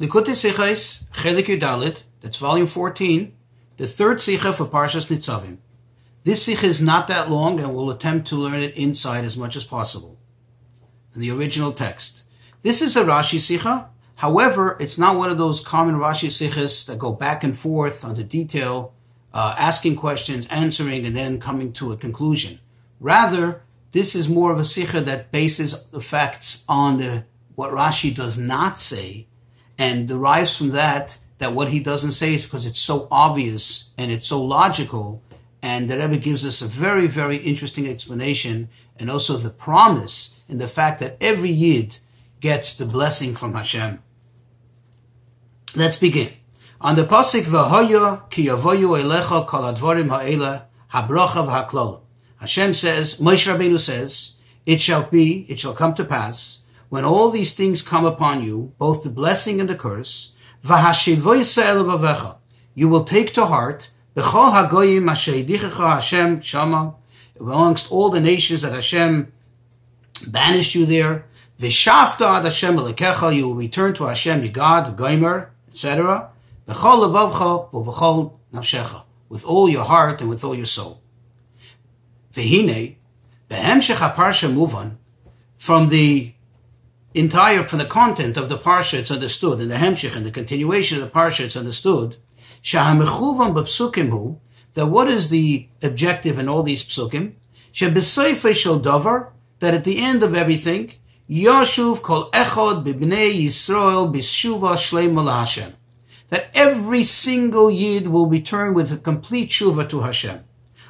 Likutei Sichos, Chelik Yudalit, that's volume 14, the third Sicha for Parshas Nitzavim. This Sicha is not that long and we'll attempt to learn it inside as much as possible. In the original text. This is a Rashi Sicha. However, it's not one of those common Rashi Sichas that go back and forth on the detail, uh, asking questions, answering, and then coming to a conclusion. Rather, this is more of a Sicha that bases the facts on the what Rashi does not say and derives from that that what he doesn't say is because it's so obvious and it's so logical. And the Rebbe gives us a very, very interesting explanation and also the promise and the fact that every Yid gets the blessing from Hashem. Let's begin. On the pasuk v'hoyo ki yavoyu elecha kol ha'ela habrocha v'haklol. Hashem says, Moshe Rabbeinu says, it shall be, it shall come to pass, when all these things come upon you, both the blessing and the curse, you will take to heart amongst all the nations that Hashem banished you there. V'shafta ad Hashem elekecha, you will return to Hashem, your God, Goimer, etc. B'chol levavcha nafshecha, with all your heart and with all your soul. V'hine, be'hemshech ha-parsha muvan, from the entire, from the content of the parsha, it's understood, and the hemshech and the continuation of the parsha, it's understood, shahamechuvan b'psukim that what is the objective in all these psukim? Shebesayfe shel davar, that at the end of everything, Yashuv kol echod b'bnei Yisrael b'shuva shleima Hashem. That every single yid will return with a complete shuva to Hashem.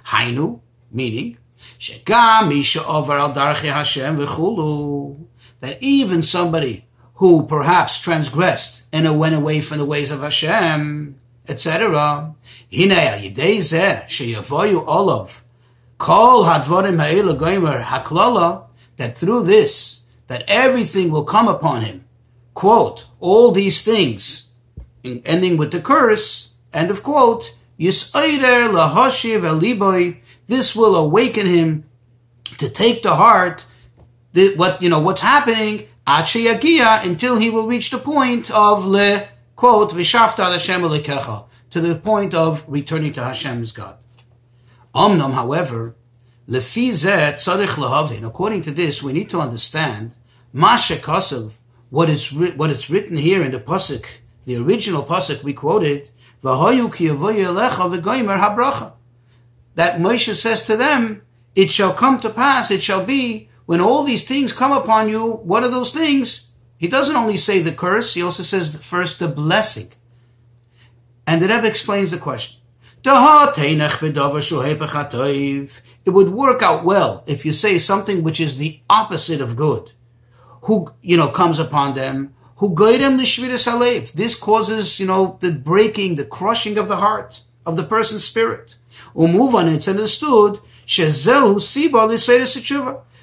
Hainu, meaning, shegam misha over al darchi Hashem v'chulu, that even somebody who perhaps transgressed and went away from the ways of Hashem, etc. Haklala that through this that everything will come upon him. Quote all these things, ending with the curse, end of quote. This will awaken him to take to heart the, what you know what's happening until he will reach the point of le quote v'shafta Hashem lekecha to the point of returning to Hashem's God. Omnom, however, lefi tzarich lahavin. According to this, we need to understand mashe kasav what is what it's written here in the pasuk, the original pasuk we quoted. That Moshe says to them, "It shall come to pass, it shall be." When all these things come upon you, what are those things? He doesn't only say the curse, he also says first the blessing. And the Rebbe explains the question. It would work out well if you say something which is the opposite of good. Who, you know, comes upon them. Who them alev. This causes, you know, the breaking, the crushing of the heart of the person's spirit. on, it's understood.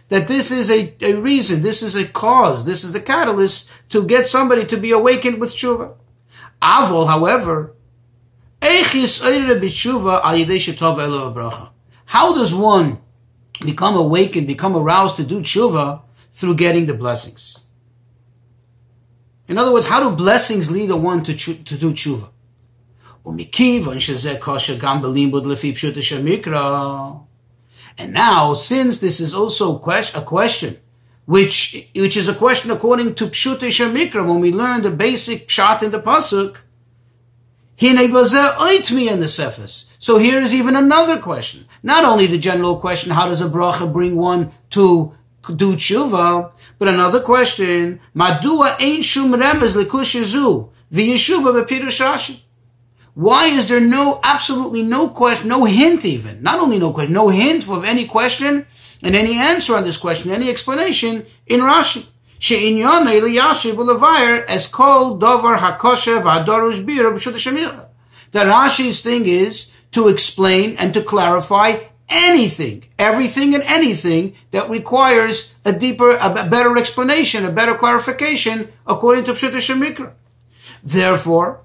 That this is a, a reason, this is a cause, this is a catalyst to get somebody to be awakened with tshuva. Avol, however, how does one become awakened, become aroused to do tshuva through getting the blessings? In other words, how do blessings lead a one to, to do tshuva? And now, since this is also a question, which, which is a question according to Pshut Mikra, when we learn the basic shot in the Pasuk, in the Cephas. So here is even another question. Not only the general question, how does a bracha bring one to do tshuva, but another question, Madua ain't shum remez lekush yezu, v'yeshuva b'pirushashi. Why is there no, absolutely no question, no hint even, not only no question, no hint of any question and any answer on this question, any explanation in Rashi? as called Dovar Hakosha V'Adarush Bir The Rashi's thing is to explain and to clarify anything, everything and anything that requires a deeper, a better explanation, a better clarification according to Pshuta Shemikra. Therefore,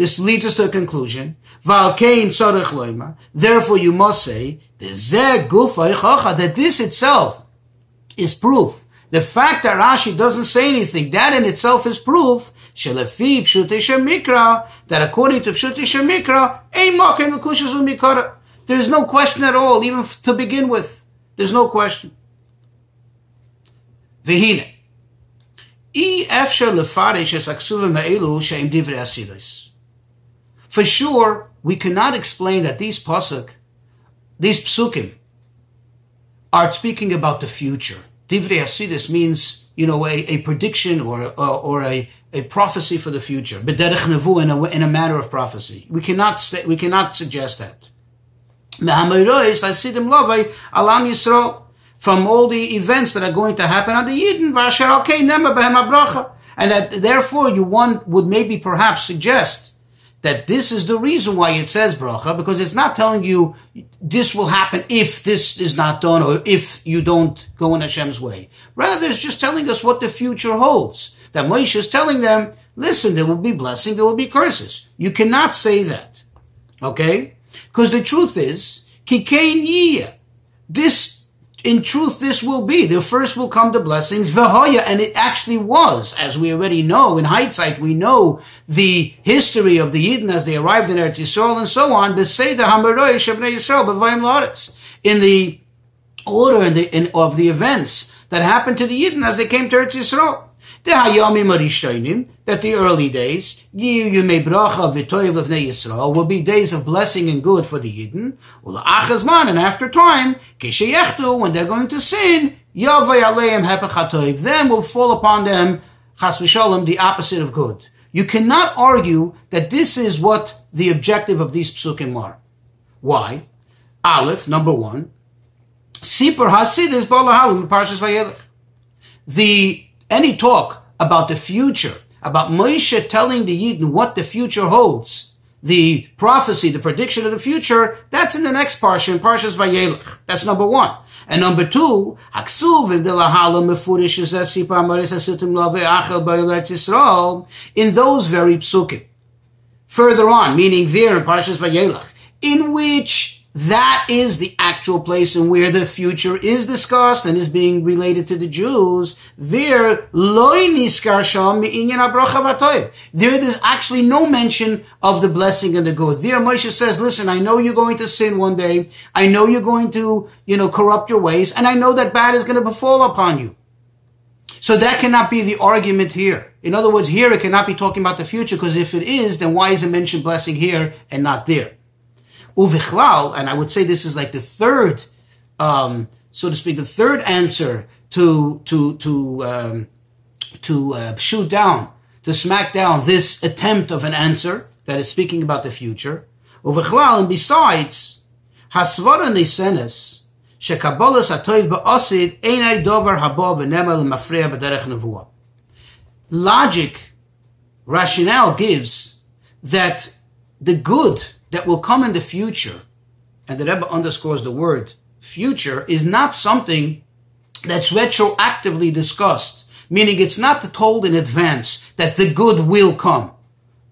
this leads us to a conclusion. Therefore, you must say that this itself is proof. The fact that Rashi doesn't say anything, that in itself is proof that according to Pshuti Shemikra, there's no question at all, even to begin with. There's no question. Vihine. E lefarish es aksuvim ha'elu she'im divrei asidis. For sure, we cannot explain that these pasuk, these psukim, are speaking about the future. Divrei Asidis means, you know, a, a prediction or, or, or a, a prophecy for the future. B'derech nevu in a, in a matter of prophecy. We cannot say, we cannot suggest that. Asidim lavai alam Yisrael from all the events that are going to happen on the Yidden, and that therefore you one would maybe perhaps suggest that this is the reason why it says bracha, because it's not telling you this will happen if this is not done or if you don't go in Hashem's way. Rather, it's just telling us what the future holds. That Moshe is telling them, listen, there will be blessing, there will be curses. You cannot say that. Okay? Because the truth is, kikein This in truth, this will be. The first will come the blessings, Vahaya, and it actually was, as we already know. In hindsight, we know the history of the Yidden as they arrived in Eretz Yisrael and so on. In the order in the, in, of the events that happened to the Yidden as they came to Eretz Yisrael. The Hayamim Arishonim, that the early days, Yimei Bracha V'toyev Levnei Yisrael, will be days of blessing and good for the Yidden, Ula'achazman, and after time, Kishayechtu, when they're going to sin, Yavay Aleim Hepechatoiv, then will fall upon them, Chas V'sholem, the opposite of good. You cannot argue that this is what the objective of these psukim are. Why? Aleph, number one, Sipur Hasidis Balahalim Parshas Vayelech. The any talk about the future, about Moshe telling the Yidden what the future holds, the prophecy, the prediction of the future, that's in the next parsha, in Parshas Vayelech. That's number one. And number two, in those very psukim. Further on, meaning there in Parshas Vayelech, in which that is the actual place in where the future is discussed and is being related to the Jews. There, there is actually no mention of the blessing and the good. There, Moshe says, listen, I know you're going to sin one day. I know you're going to, you know, corrupt your ways. And I know that bad is going to befall upon you. So that cannot be the argument here. In other words, here it cannot be talking about the future because if it is, then why is it mentioned blessing here and not there? Uvichlal, and I would say this is like the third, um, so to speak, the third answer to to to um, to uh, shoot down, to smack down this attempt of an answer that is speaking about the future. Uvichlal, and besides, hasvara nesenes shekabolas atoiv ba'asid einay dover habo v'nemel mafreya b'derech nevuah. Logic, rationale gives that the good that will come in the future, and the Rebbe underscores the word future, is not something that's retroactively discussed, meaning it's not told in advance that the good will come.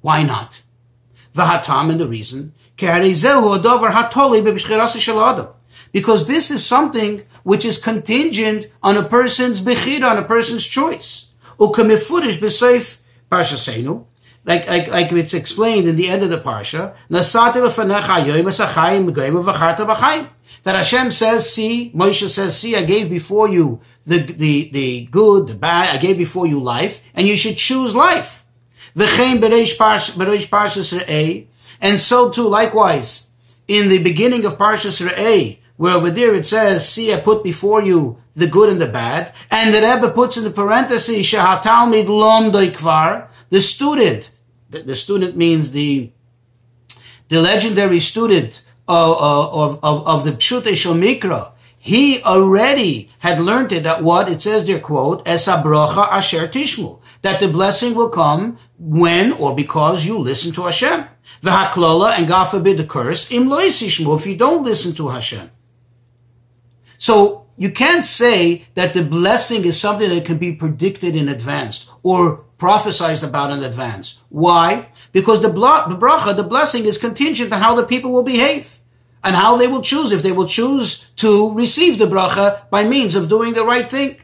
Why not? Vahatam, and the reason, because this is something which is contingent on a person's bechira, on a person's choice like, like, like it's explained in the end of the parsha, that Hashem says, see, Moshe says, see, I gave before you the, the, the good, the bad, I gave before you life, and you should choose life. And so too, likewise, in the beginning of Parshas Re'eh, where over there it says, see, I put before you the good and the bad, and the Rebbe puts in the parenthesis, Shahatalmid lom the student the, the student means the the legendary student of, uh, of, of, of the Pshute Shomikra. He already had learned it that what it says there, quote, Esabrocha asher tishmu, that the blessing will come when or because you listen to Hashem. V'haklola, and God forbid the curse, im loisishmu, if you don't listen to Hashem. So you can't say that the blessing is something that can be predicted in advance or prophesied about in advance. Why? Because the, bla- the bracha, the blessing is contingent on how the people will behave and how they will choose, if they will choose to receive the bracha by means of doing the right thing.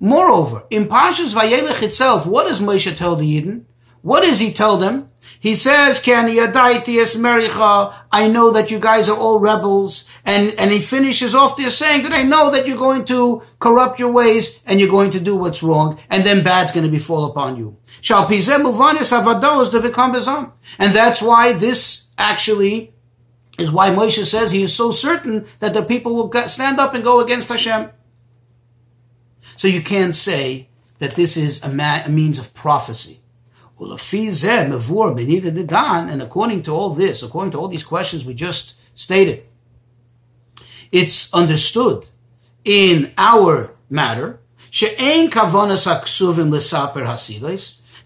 Moreover, in Parshas Vayelech itself, what does Moshe tell the Yidden? What does he tell them? He says, I know that you guys are all rebels. And, and he finishes off there saying that I know that you're going to corrupt your ways and you're going to do what's wrong. And then bad's going to befall upon you. Shall the And that's why this actually is why Moshe says he is so certain that the people will stand up and go against Hashem. So you can't say that this is a, ma- a means of prophecy. And according to all this, according to all these questions we just stated, it's understood in our matter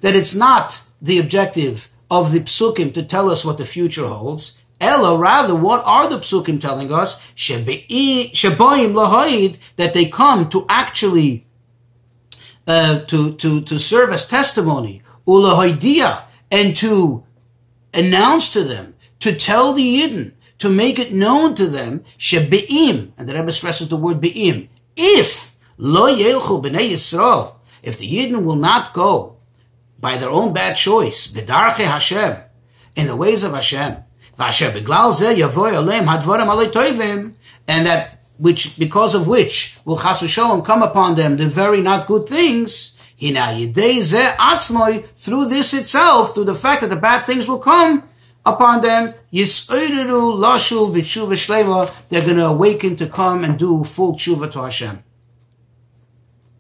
that it's not the objective of the psukim to tell us what the future holds. Ella, rather, what are the psukim telling us? That they come to actually uh, to, to, to serve as testimony, ulahoidia, and to announce to them, to tell the Yidden, to make it known to them, shebe'im, and the Rebbe stresses the word be'im, if lo yelchu b'nei Yisrael, if the Yidden will not go by their own bad choice, b'darche Hashem, in the ways of Hashem, v'asher beglal zeh yavoy alem hadvarim alei toivim, and that which because of which will chas v'shalom come upon them the very not good things, through this itself, through the fact that the bad things will come, upon them, they're going to awaken to come and do full tshuva to Hashem.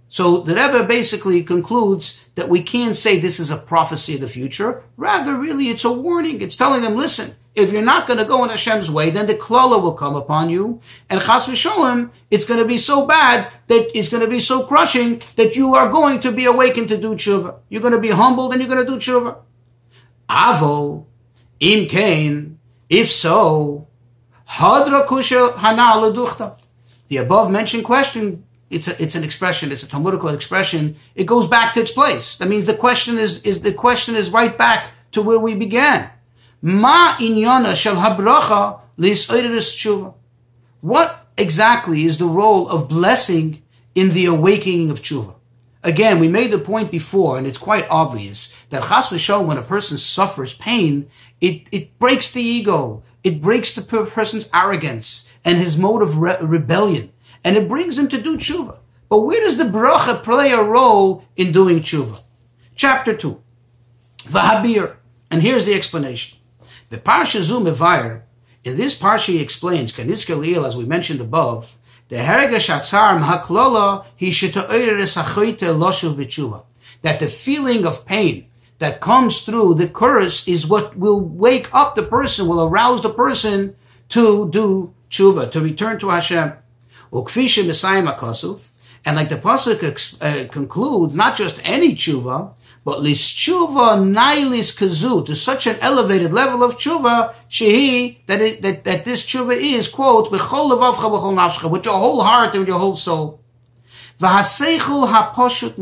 So the Rebbe basically concludes that we can't say this is a prophecy of the future. Rather, really, it's a warning. It's telling them, listen, if you're not going to go in Hashem's way, then the klala will come upon you. And chas v'sholem, it's going to be so bad that it's going to be so crushing that you are going to be awakened to do tshuva. You're going to be humbled and you're going to do tshuva. Avo, Im kain, if so, hadra kusha hana leduchta. The above mentioned question, it's a, it's an expression, it's a Talmudical expression. It goes back to its place. That means the question is, is the question is right back to where we began. Ma inyana shel habracha tshuva. What exactly is the role of blessing in the awakening of tshuva? Again, we made the point before, and it's quite obvious that chas v'shol, when a person suffers pain, it, it breaks the ego. It breaks the person's arrogance and his mode of re- rebellion. And it brings him to do tshuva. But where does the bracha play a role in doing tshuva? Chapter 2. Vahabir. And here's the explanation. The Parsha Zu in this Parsha he explains, Kaniska as we mentioned above, the he that the feeling of pain that comes through the curse is what will wake up the person, will arouse the person to do tshuva, to return to Hashem. And like the pasuk uh, concludes, not just any tshuva, but tshuva nailis kazu, to such an elevated level of tshuva, shehi, that, it, that, that this tshuva is, quote, b'chol levavcha b'chol nafshcha, with your whole heart and with your whole soul. V'haseichul haposhut.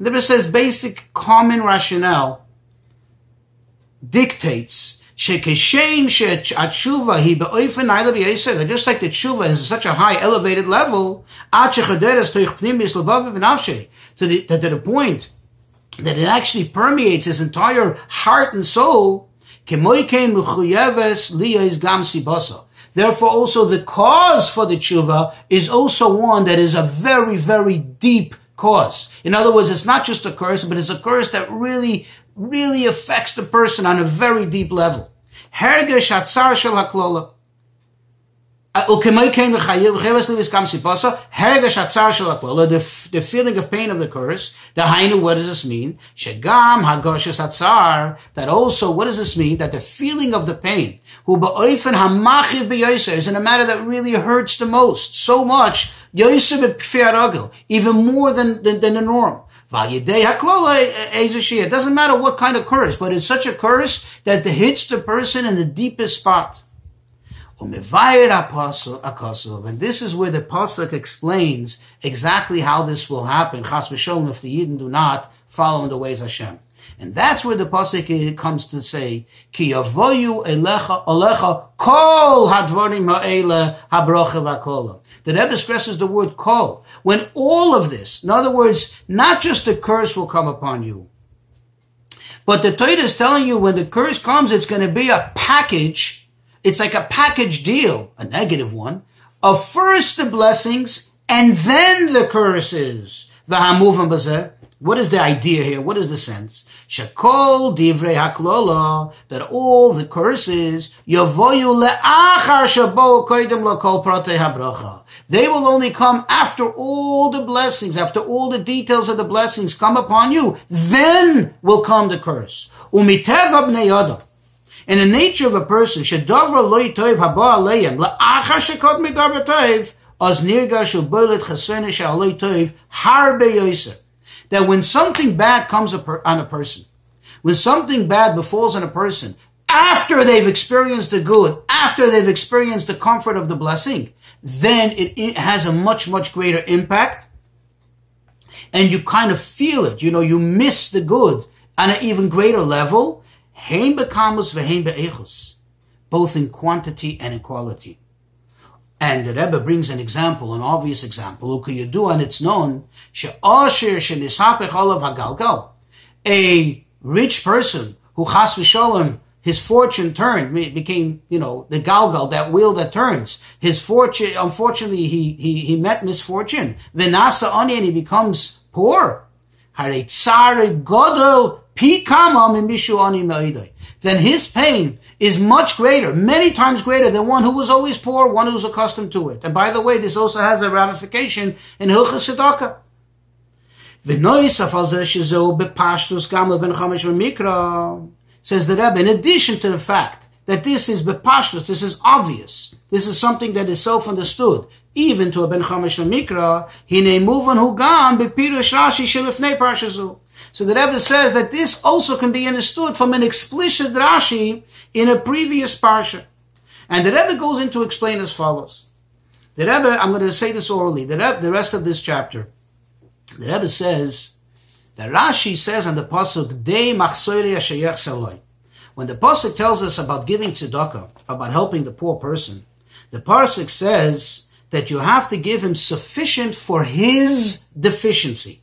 The Rebbe says basic common rationale dictates shekeshem she'atshuva he be'oifen naila b'yesed. Just like the tshuva is such a high elevated level, at shechaderes toich pnimis levav v'nafshe, to the, to the point that it actually permeates his entire heart and soul. Therefore, also the cause for the tshuva is also one that is a very, very deep cause. In other words, it's not just a curse, but it's a curse that really, really affects the person on a very deep level. Hergesh atzar shel the, the feeling of pain of the curse. The hainu, what does this mean? Atzar. That also, what does this mean? That the feeling of the pain, who ba'oifen hamachiv is in a matter that really hurts the most, so much even more than, than, than the norm. It doesn't matter what kind of curse, but it's such a curse that it hits the person in the deepest spot. And this is where the pasuk explains exactly how this will happen. Chas v'sholem if the Yidden do not follow in the ways of Hashem. And that's where the pasuk comes to say, "Ki yavoyu alecha kol hadvarim ha'ele habrocha v'akola." The Rebbe stresses the word "kol." When all of this, in other words, not just the curse will come upon you, but the Torah is telling you when the curse comes, it's going to be a package. It's like a package deal, a negative one, of first the blessings and then the curses. What is the idea here? What is the sense? Shakol divrei haklola, that all the curses, yavoyu le'achar shabo koidim lakol prate habracha. They will only come after all the blessings, after all the details of the blessings come upon you. Then will come the curse. Umitev bnei adam. In the nature of a person, shedavra loy toiv haba aleim, le'achar shekot midavar toiv, az nirgash ubolet chesene sha'aloy toiv, that when something bad comes on a person, when something bad befalls on a person, after they've experienced the good, after they've experienced the comfort of the blessing, then it has a much, much greater impact. And you kind of feel it. You know, you miss the good on an even greater level. Both in quantity and in quality. And the Rebbe brings an example, an obvious example. do, and it's known, a rich person who chas v'sholem, his fortune turned, became, you know, the galgal, that wheel that turns. His fortune, unfortunately, he, he, he met misfortune. Venasa ani, and he becomes poor. Hare godel then his pain is much greater, many times greater than one who was always poor, one who's accustomed to it. And by the way, this also has a ramification in Hilchas Tzedakah. Says the Rebbe, in addition to the fact that this is bepashtus, this is obvious, this is something that is self-understood, even to a ben chamish mikra, hine muvan hu gam bepirush Rashi shelifnei parshazu. So the Rebbe says that this also can be understood from an explicit Rashi in a previous parsha. And the Rebbe goes into explain as follows. The Rebbe, I'm going to say this orally, the, Rebbe, the rest of this chapter. The Rebbe says that Rashi says on the pasuk "Dei machsoiri ashayach saloi." When the pasuk tells us about giving tzedakah, about helping the poor person, the pasuk says that you have to give him sufficient for his deficiency.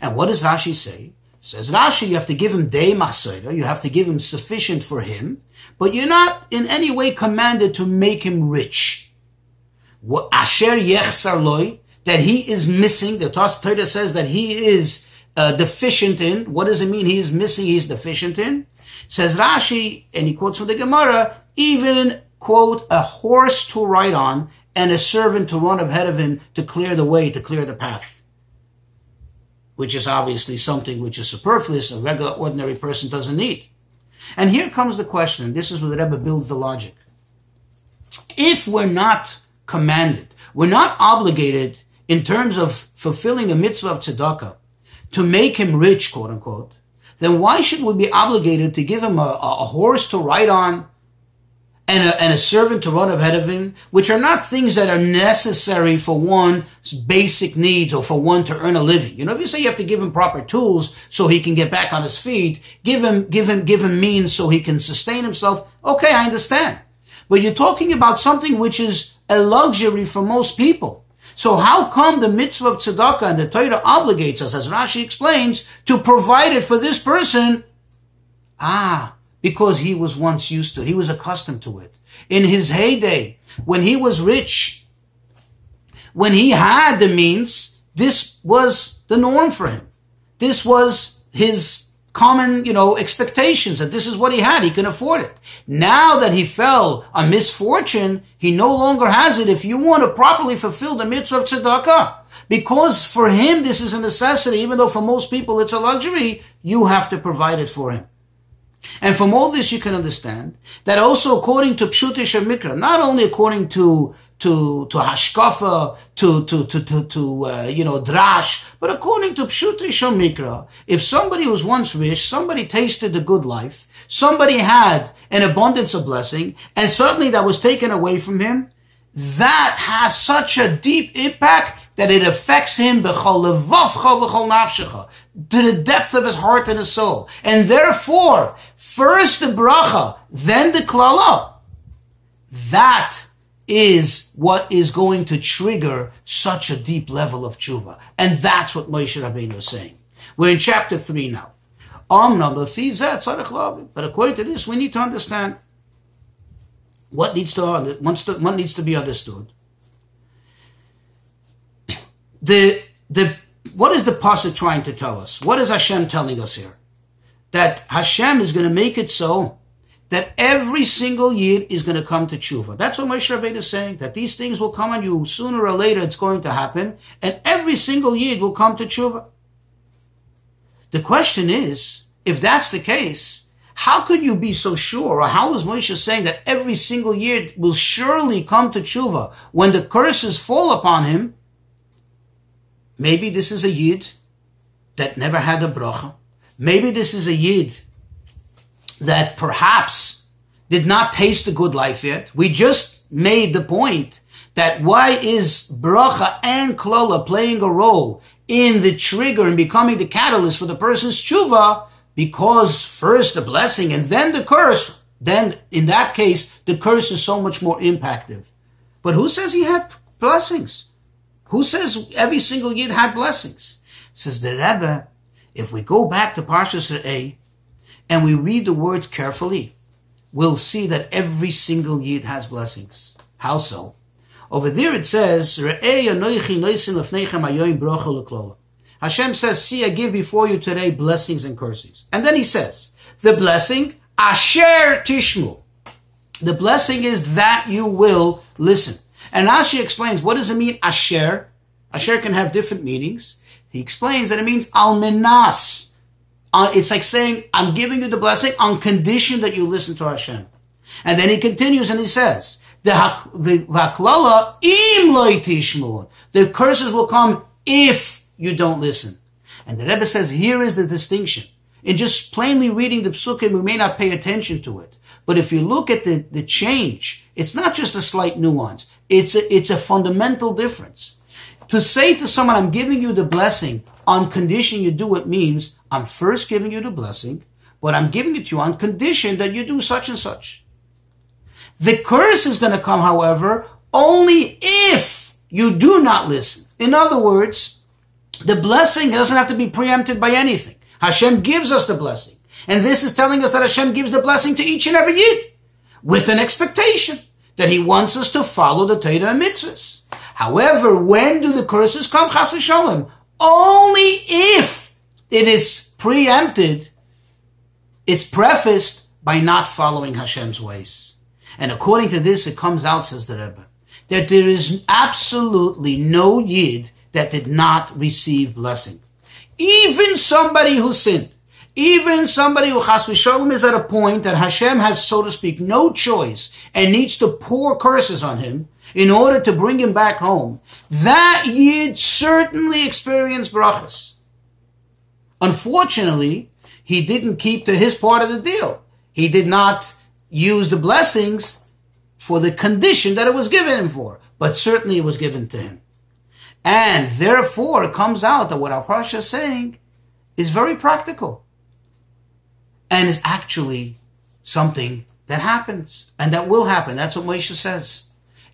And what does Rashi say? Says Rashi, you have to give him day machsoida, you have to give him sufficient for him, but you're not in any way commanded to make him rich. Asher yechsar loy, that he is missing, the Torah says that he is uh, deficient in. What does it mean he is missing, he's deficient in? Says Rashi, and he quotes from the Gemara, even, quote, a horse to ride on and a servant to run ahead of him to clear the way, to clear the path which is obviously something which is superfluous, a regular, ordinary person doesn't need. And here comes the question, this is where the Rebbe builds the logic. If we're not commanded, we're not obligated in terms of fulfilling a mitzvah of tzedakah to make him rich, quote unquote, then why should we be obligated to give him a, a horse to ride on, and a, and a servant to run ahead of him, which are not things that are necessary for one's basic needs or for one to earn a living. You know, if you say you have to give him proper tools so he can get back on his feet, give him, give him, give him means so he can sustain himself. Okay, I understand. But you're talking about something which is a luxury for most people. So how come the mitzvah of tzedakah and the Torah obligates us, as Rashi explains, to provide it for this person? Ah, because he was once used to it. He was accustomed to it. In his heyday, when he was rich, when he had the means, this was the norm for him. This was his common, you know, expectations that this is what he had. He can afford it. Now that he fell a misfortune, he no longer has it. If you want to properly fulfill the mitzvah of tzedakah, because for him this is a necessity, even though for most people it's a luxury, you have to provide it for him. And from all this, you can understand that also according to Pshutish and Mikra, not only according to to to hashkafa, to to to to, to uh, you know drash, but according to Pshutish and Mikra, if somebody was once rich, somebody tasted the good life, somebody had an abundance of blessing, and suddenly that was taken away from him, that has such a deep impact that it affects him to the depth of his heart and his soul. And therefore, first the bracha, then the klala. That is what is going to trigger such a deep level of tshuva. And that's what Moshe Rabbeinu is saying. We're in chapter 3 now. But according to this, we need to understand what needs to, what needs to be understood. The, the, what is the pasuk trying to tell us? What is Hashem telling us here? That Hashem is going to make it so that every single yid is going to come to tshuva. That's what Moshe Rabbeinu is saying, that these things will come on you sooner or later, it's going to happen, and every single yid will come to tshuva. The question is, if that's the case, how could you be so sure, or how is Moshe saying that every single year will surely come to tshuva when the curses fall upon him? Maybe this is a yid that never had a bracha. Maybe this is a yid that perhaps did not taste the good life yet. We just made the point that why is bracha and klola playing a role in the trigger and becoming the catalyst for the person's tshuva? Because first the blessing and then the curse. Then in that case, the curse is so much more impactful. But who says he had blessings? Who says every single yid had blessings? Says the Rebbe, if we go back to Parshas Re'eh, and we read the words carefully, we'll see that every single yid has blessings. How so? Over there it says, Hashem says, see, I give before you today blessings and cursings. And then he says, the blessing, Asher Tishmu. The blessing is that you will listen. And Rashi explains, what does it mean, Asher? Asher can have different meanings. He explains that it means Almenas uh, it's like saying, I'm giving you the blessing on condition that you listen to Hashem. And then he continues and he says, the vaklala im Tishmu. The curses will come if you don't listen. And the Rebbe says, here is the distinction. In just plainly reading the psukim, we may not pay attention to it. But if you look at the, the change, it's not just a slight nuance. It's a, it's a fundamental difference. To say to someone, I'm giving you the blessing on condition you do it means I'm first giving you the blessing, but I'm giving it to you on condition that you do such and such. The curse is going to come, however, only if you do not listen. In other words, the blessing doesn't have to be preempted by anything. Hashem gives us the blessing. And this is telling us that Hashem gives the blessing to each and every Yid with an expectation that He wants us to follow the Torah and mitzvahs. However, when do the curses come? Chas v'sholem. Only if it is preempted, it's prefaced by not following Hashem's ways. And according to this, it comes out, says the Rebbe, that there is absolutely no Yid that did not receive blessing. Even somebody who sinned, even somebody who chas v'sholem is at a point that Hashem has, so to speak, no choice and needs to pour curses on him, in order to bring him back home, that Yid certainly experienced brachas. Unfortunately, he didn't keep to his part of the deal. He did not use the blessings for the condition that it was given him for, but certainly it was given to him. And therefore, it comes out that what our Parsha is saying is very practical and is actually something that happens and that will happen. That's what Moshe says.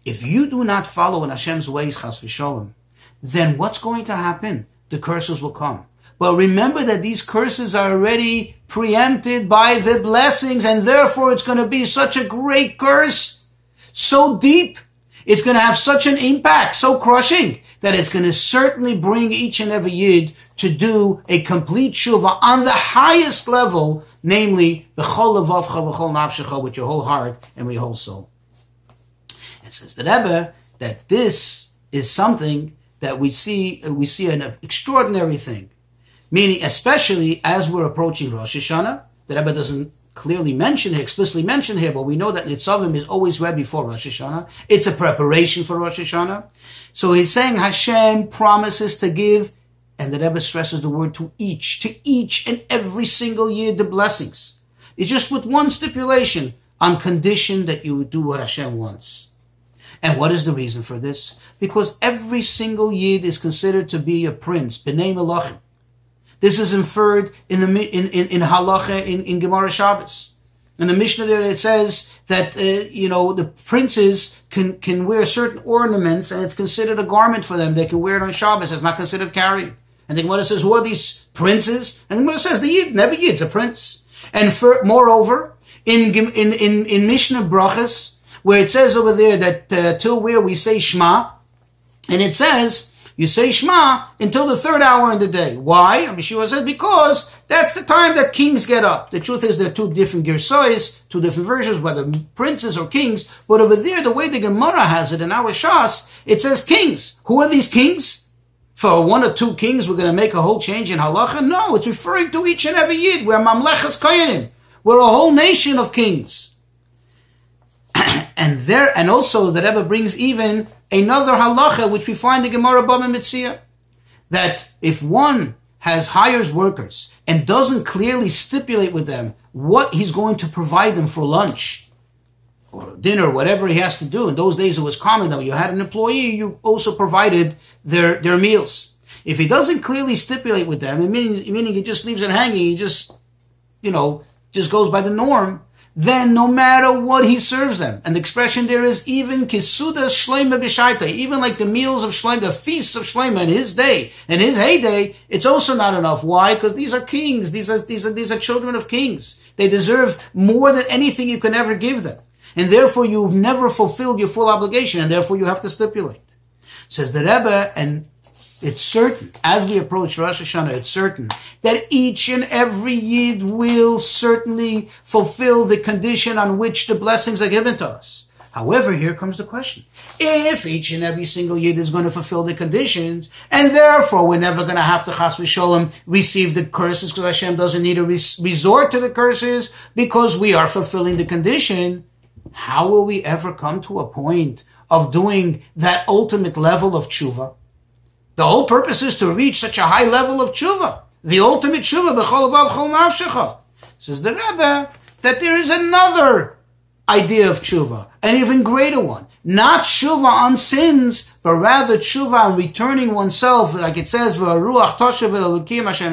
If you do not follow in Hashem's ways, chas v'sholem, then what's going to happen? The curses will come. But remember that these curses are already preempted by the blessings, and therefore it's going to be such a great curse, so deep. It's going to have such an impact, so crushing, that it's going to certainly bring each and every yid to do a complete tshuva on the highest level, namely, the chol levavcha v'chol nafshecha, with your whole heart and with your whole soul. And says the Rebbe that this is something that we see we see an extraordinary thing, meaning especially as we're approaching Rosh Hashanah. The Rebbe doesn't clearly mentioned here, explicitly mentioned here, but we know that Nitzavim is always read before Rosh Hashanah. It's a preparation for Rosh Hashanah. So he's saying Hashem promises to give, and the Rebbe stresses the word to each, to each and every single year the blessings. It's just with one stipulation, on condition that you do what Hashem wants. And what is the reason for this? Because every single Yid is considered to be a prince, B'nai Melachim. This is inferred in the in in, in Halacha in, in Gemara Shabbos. In the Mishnah there it says that uh, you know the princes can can wear certain ornaments and it's considered a garment for them. They can wear it on Shabbos. It's not considered carrying. And the Gemara says, who are these princes? And the Gemara says, the Yid, never Yid's a prince. And for, moreover, in, in, in, in Mishnah Brachas, where it says over there that uh, till where we say Shema, and it says, you say Shema until the third hour in the day. Why? Yeshua said, because that's the time that kings get up. The truth is there are two different girsois, two different versions, whether princes or kings. But over there, the way the Gemara has it in our Shas, it says kings. Who are these kings? For one or two kings, we're going to make a whole change in halacha? No, it's referring to each and every yid. We're mamlechas koyanim. We're a whole nation of kings. And there, and also the Rebbe brings even another halacha which we find in Gemara Bava Metzia, that if one has hires workers and doesn't clearly stipulate with them what he's going to provide them for lunch or dinner, whatever he has to do. In those days, it was common that you had an employee, you also provided their, their meals. If he doesn't clearly stipulate with them, meaning, meaning he just leaves it hanging, he just, you know, just goes by the norm, then no matter what he serves them, and the expression there is even kisuda shleima b'shaita, even like the meals of shleima, the feasts of shleima in his day, in his heyday, it's also not enough. Why? Because these are kings. These are, these are, these are children of kings. They deserve more than anything you can ever give them. And therefore you've never fulfilled your full obligation, and therefore you have to stipulate. Says the Rebbe, and it's certain, as we approach Rosh Hashanah, it's certain that each and every Yid will certainly fulfill the condition on which the blessings are given to us. However, here comes the question. If each and every single Yid is going to fulfill the conditions, and therefore we're never going to have to chas v'sholem receive the curses because Hashem doesn't need to res- resort to the curses because we are fulfilling the condition, how will we ever come to a point of doing that ultimate level of tshuva? The whole purpose is to reach such a high level of tshuva. The ultimate tshuva, b'chol abav chol nafshecha. Says the Rebbe, that there is another idea of tshuva, an even greater one. Not tshuva on sins, but rather tshuva on returning oneself, like it says, v'aruach toshav elokim asher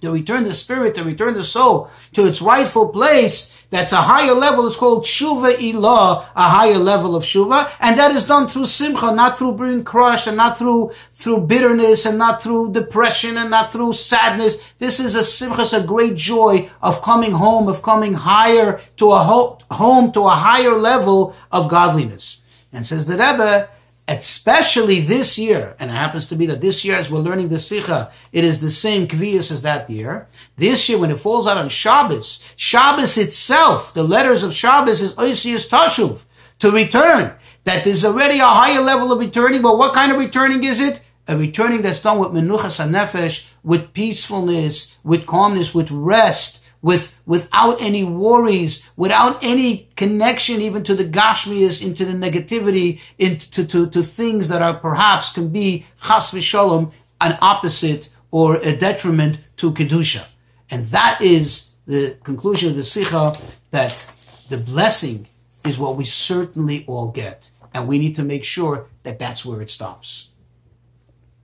to return the spirit, to return the soul to its rightful place, that's a higher level. It's called Shuva Ilah, a higher level of Shuva. And that is done through Simcha, not through being crushed and not through, through bitterness and not through depression and not through sadness. This is a Simcha, a great joy of coming home, of coming higher to a ho- home, to a higher level of godliness. And says the Rebbe, especially this year, and it happens to be that this year, as we're learning the Sikha, it is the same Kviyas as that year. This year, when it falls out on Shabbos, Shabbos itself, the letters of Shabbos is Oisius Tashuv, to return. That there's already a higher level of returning, but what kind of returning is it? A returning that's done with Menuchas HaNefesh, with peacefulness, with calmness, with rest, with without any worries, without any connection even to the gashmias, into the negativity, into to, to things that are perhaps can be chas v'sholom, an opposite or a detriment to kedusha, and that is the conclusion of the sikha that the blessing is what we certainly all get, and we need to make sure that that's where it stops.